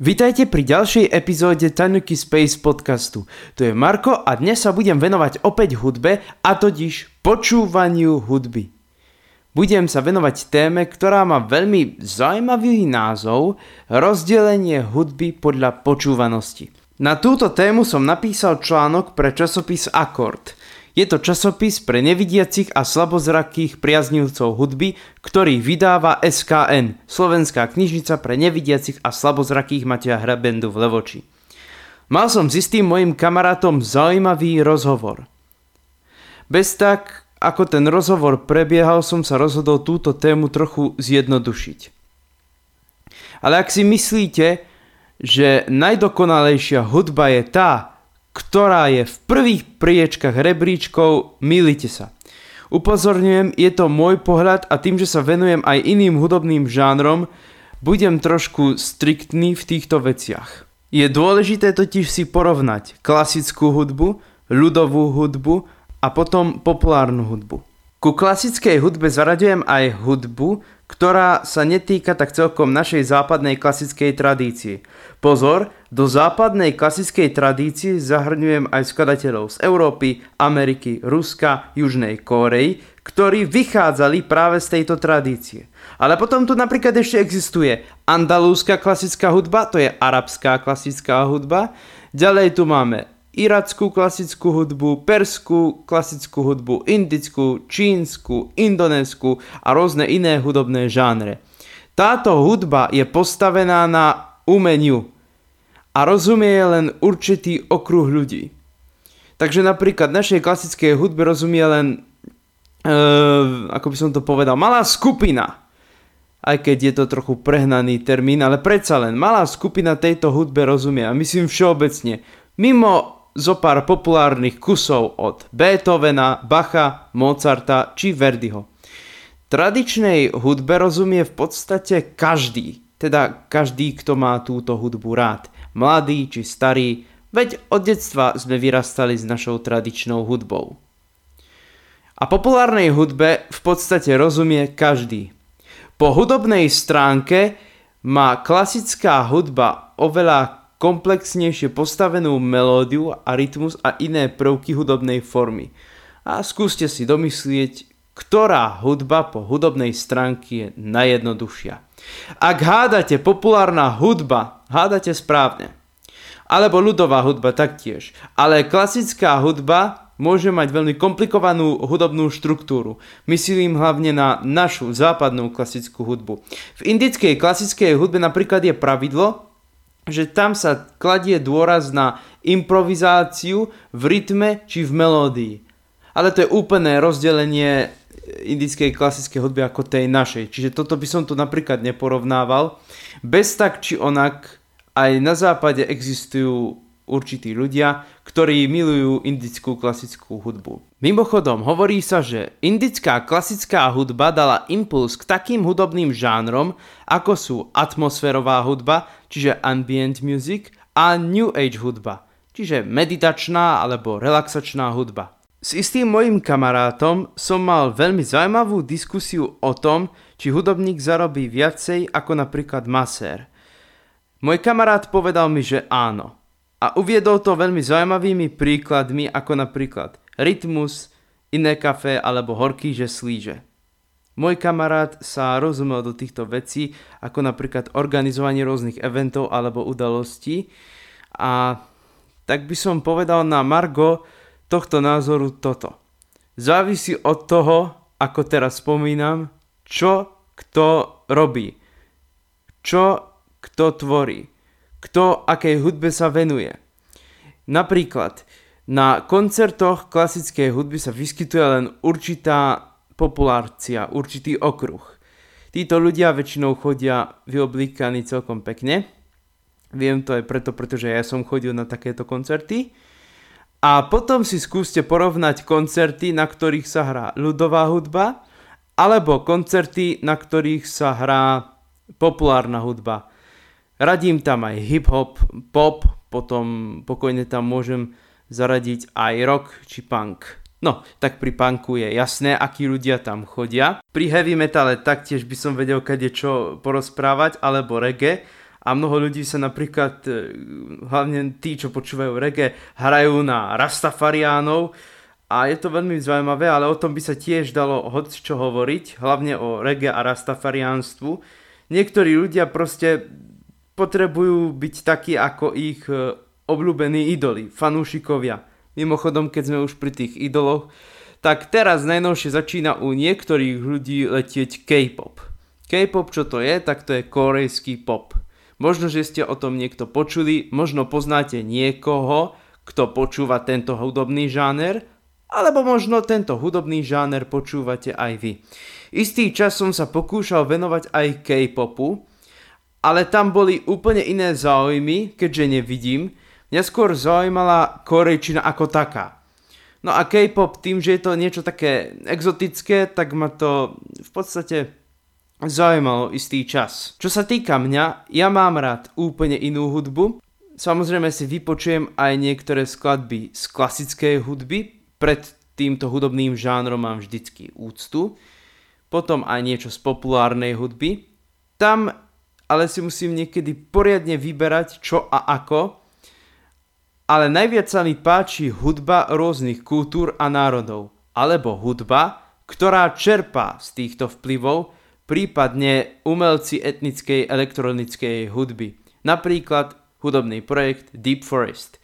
Vítajte pri ďalšej epizóde Tanuki Space podcastu. Tu je Marko a dnes sa budem venovať opäť hudbe a totiž počúvaniu hudby. Budem sa venovať téme, ktorá má veľmi zaujímavý názov Rozdelenie hudby podľa počúvanosti. Na túto tému som napísal článok pre časopis Akord – je to časopis pre nevidiacich a slabozrakých priaznivcov hudby, ktorý vydáva SKN, Slovenská knižnica pre nevidiacich a slabozrakých Matia Hrabendu v Levoči. Mal som s istým mojim kamarátom zaujímavý rozhovor. Bez tak, ako ten rozhovor prebiehal, som sa rozhodol túto tému trochu zjednodušiť. Ale ak si myslíte, že najdokonalejšia hudba je tá, ktorá je v prvých priečkach rebríčkov, milite sa. Upozorňujem, je to môj pohľad a tým, že sa venujem aj iným hudobným žánrom, budem trošku striktný v týchto veciach. Je dôležité totiž si porovnať klasickú hudbu, ľudovú hudbu a potom populárnu hudbu. Ku klasickej hudbe zaraďujem aj hudbu, ktorá sa netýka tak celkom našej západnej klasickej tradície. Pozor, do západnej klasickej tradície zahrňujem aj skladateľov z Európy, Ameriky, Ruska, Južnej Kórei, ktorí vychádzali práve z tejto tradície. Ale potom tu napríklad ešte existuje andalúzska klasická hudba, to je arabská klasická hudba. Ďalej tu máme irackú klasickú hudbu, perskú klasickú hudbu, indickú, čínsku, indonésku a rôzne iné hudobné žánre. Táto hudba je postavená na umeniu a rozumie len určitý okruh ľudí. Takže napríklad našej klasickej hudbe rozumie len, e, ako by som to povedal, malá skupina. Aj keď je to trochu prehnaný termín, ale predsa len malá skupina tejto hudbe rozumie. A myslím všeobecne, mimo zo pár populárnych kusov od Beethovena, Bacha, Mozarta či Verdiho. Tradičnej hudbe rozumie v podstate každý, teda každý, kto má túto hudbu rád. Mladý či starý, veď od detstva sme vyrastali s našou tradičnou hudbou. A populárnej hudbe v podstate rozumie každý. Po hudobnej stránke má klasická hudba oveľa komplexnejšie postavenú melódiu a rytmus a iné prvky hudobnej formy. A skúste si domyslieť, ktorá hudba po hudobnej stránke je najjednoduchšia. Ak hádate populárna hudba, hádate správne. Alebo ľudová hudba taktiež. Ale klasická hudba môže mať veľmi komplikovanú hudobnú štruktúru. Myslím hlavne na našu západnú klasickú hudbu. V indickej klasickej hudbe napríklad je pravidlo, že tam sa kladie dôraz na improvizáciu v rytme či v melódii. Ale to je úplné rozdelenie indickej klasickej hudby ako tej našej. Čiže toto by som tu napríklad neporovnával. Bez tak či onak aj na západe existujú určití ľudia, ktorí milujú indickú klasickú hudbu. Mimochodom, hovorí sa, že indická klasická hudba dala impuls k takým hudobným žánrom, ako sú atmosférová hudba, čiže ambient music, a new age hudba, čiže meditačná alebo relaxačná hudba. S istým mojim kamarátom som mal veľmi zaujímavú diskusiu o tom, či hudobník zarobí viacej ako napríklad masér. Môj kamarát povedal mi, že áno. A uviedol to veľmi zaujímavými príkladmi, ako napríklad rytmus, iné kafe alebo horký že slíže. Môj kamarát sa rozumel do týchto vecí, ako napríklad organizovanie rôznych eventov alebo udalostí. A tak by som povedal na Margo tohto názoru toto. Závisí od toho, ako teraz spomínam, čo kto robí, čo kto tvorí kto akej hudbe sa venuje. Napríklad, na koncertoch klasickej hudby sa vyskytuje len určitá populácia, určitý okruh. Títo ľudia väčšinou chodia vyoblíkaní celkom pekne. Viem to aj preto, pretože ja som chodil na takéto koncerty. A potom si skúste porovnať koncerty, na ktorých sa hrá ľudová hudba, alebo koncerty, na ktorých sa hrá populárna hudba. Radím tam aj hip-hop, pop, potom pokojne tam môžem zaradiť aj rock či punk. No, tak pri punku je jasné, akí ľudia tam chodia. Pri heavy metale taktiež by som vedel kade čo porozprávať, alebo reggae. a mnoho ľudí sa napríklad, e, hlavne tí, čo počúvajú reggae, hrajú na Rastafariánov a je to veľmi zaujímavé, ale o tom by sa tiež dalo hoď čo hovoriť, hlavne o reggae a Rastafariánstvu. Niektorí ľudia proste potrebujú byť takí ako ich e, obľúbení idoli, fanúšikovia. Mimochodom, keď sme už pri tých idoloch, tak teraz najnovšie začína u niektorých ľudí letieť K-pop. K-pop čo to je? Tak to je korejský pop. Možno, že ste o tom niekto počuli, možno poznáte niekoho, kto počúva tento hudobný žáner, alebo možno tento hudobný žáner počúvate aj vy. Istý čas som sa pokúšal venovať aj K-popu, ale tam boli úplne iné záujmy, keďže nevidím. Mňa skôr zaujímala korejčina ako taká. No a K-pop tým, že je to niečo také exotické, tak ma to v podstate zaujímalo istý čas. Čo sa týka mňa, ja mám rád úplne inú hudbu. Samozrejme si vypočujem aj niektoré skladby z klasickej hudby, pred týmto hudobným žánrom mám vždycky úctu. Potom aj niečo z populárnej hudby. Tam ale si musím niekedy poriadne vyberať čo a ako. Ale najviac sa mi páči hudba rôznych kultúr a národov. Alebo hudba, ktorá čerpá z týchto vplyvov, prípadne umelci etnickej elektronickej hudby. Napríklad hudobný projekt Deep Forest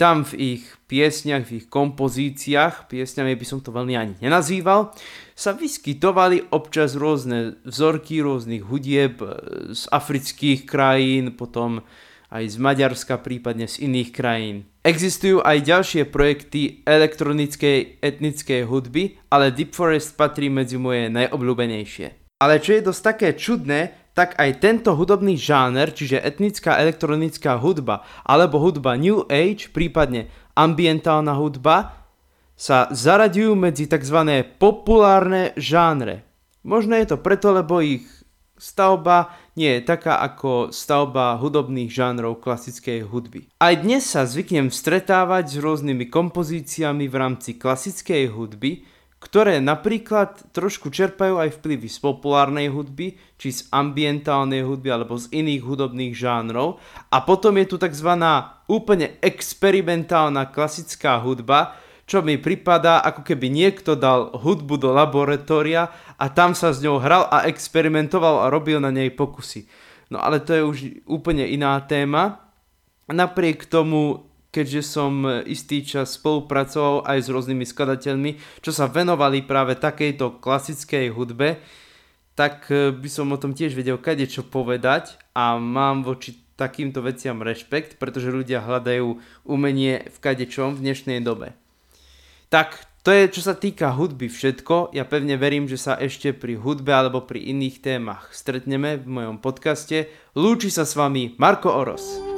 tam v ich piesňach, v ich kompozíciách, piesňami by som to veľmi ani nenazýval, sa vyskytovali občas rôzne vzorky rôznych hudieb e, z afrických krajín, potom aj z Maďarska, prípadne z iných krajín. Existujú aj ďalšie projekty elektronickej etnickej hudby, ale Deep Forest patrí medzi moje najobľúbenejšie. Ale čo je dosť také čudné, tak aj tento hudobný žáner, čiže etnická elektronická hudba alebo hudba New Age, prípadne ambientálna hudba, sa zaraďujú medzi tzv. populárne žánre. Možno je to preto, lebo ich stavba nie je taká ako stavba hudobných žánrov klasickej hudby. Aj dnes sa zvyknem stretávať s rôznymi kompozíciami v rámci klasickej hudby, ktoré napríklad trošku čerpajú aj vplyvy z populárnej hudby, či z ambientálnej hudby alebo z iných hudobných žánrov. A potom je tu tzv. úplne experimentálna klasická hudba, čo mi pripadá, ako keby niekto dal hudbu do laboratória a tam sa s ňou hral a experimentoval a robil na nej pokusy. No ale to je už úplne iná téma. Napriek tomu keďže som e, istý čas spolupracoval aj s rôznymi skladateľmi, čo sa venovali práve takejto klasickej hudbe, tak e, by som o tom tiež vedel kade čo povedať a mám voči takýmto veciam rešpekt, pretože ľudia hľadajú umenie v kadečom v dnešnej dobe. Tak to je čo sa týka hudby všetko. Ja pevne verím, že sa ešte pri hudbe alebo pri iných témach stretneme v mojom podcaste. Lúči sa s vami Marko Oros.